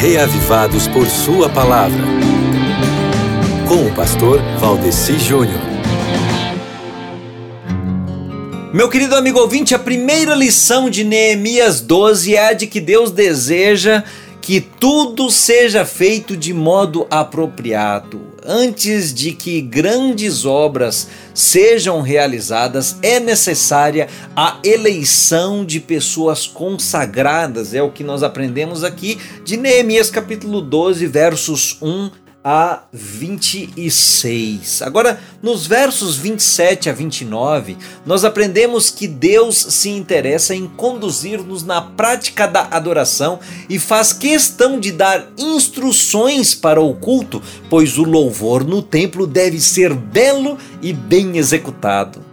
reavivados por Sua palavra. Com o pastor Valdeci Júnior. Meu querido amigo ouvinte, a primeira lição de Neemias 12 é a de que Deus deseja que tudo seja feito de modo apropriado. Antes de que grandes obras sejam realizadas, é necessária a eleição de pessoas consagradas. É o que nós aprendemos aqui de Neemias capítulo 12, versos 1 a 26. Agora, nos versos 27 a 29, nós aprendemos que Deus se interessa em conduzir-nos na prática da adoração e faz questão de dar instruções para o culto, pois o louvor no templo deve ser belo e bem executado.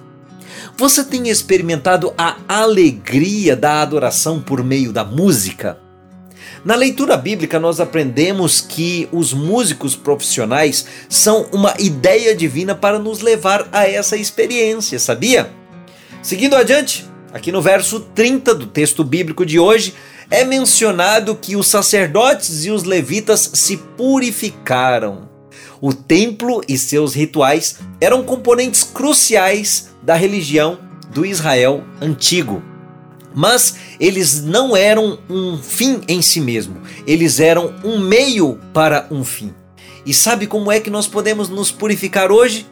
Você tem experimentado a alegria da adoração por meio da música? Na leitura bíblica, nós aprendemos que os músicos profissionais são uma ideia divina para nos levar a essa experiência, sabia? Seguindo adiante, aqui no verso 30 do texto bíblico de hoje, é mencionado que os sacerdotes e os levitas se purificaram. O templo e seus rituais eram componentes cruciais da religião do Israel antigo. Mas eles não eram um fim em si mesmo, eles eram um meio para um fim. E sabe como é que nós podemos nos purificar hoje?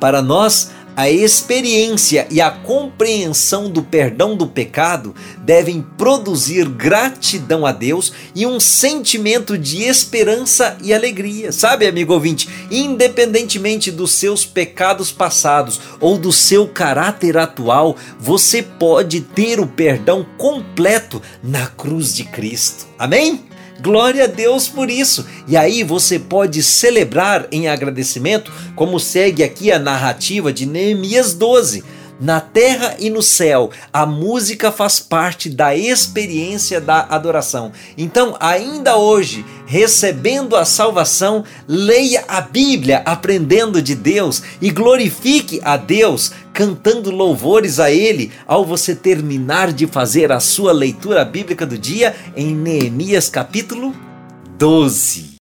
Para nós a experiência e a compreensão do perdão do pecado devem produzir gratidão a Deus e um sentimento de esperança e alegria. Sabe, amigo ouvinte, independentemente dos seus pecados passados ou do seu caráter atual, você pode ter o perdão completo na cruz de Cristo. Amém? Glória a Deus por isso. E aí você pode celebrar em agradecimento, como segue aqui a narrativa de Neemias 12 na terra e no céu, a música faz parte da experiência da adoração. Então, ainda hoje, recebendo a salvação, leia a Bíblia aprendendo de Deus e glorifique a Deus cantando louvores a Ele ao você terminar de fazer a sua leitura bíblica do dia em Neemias capítulo 12.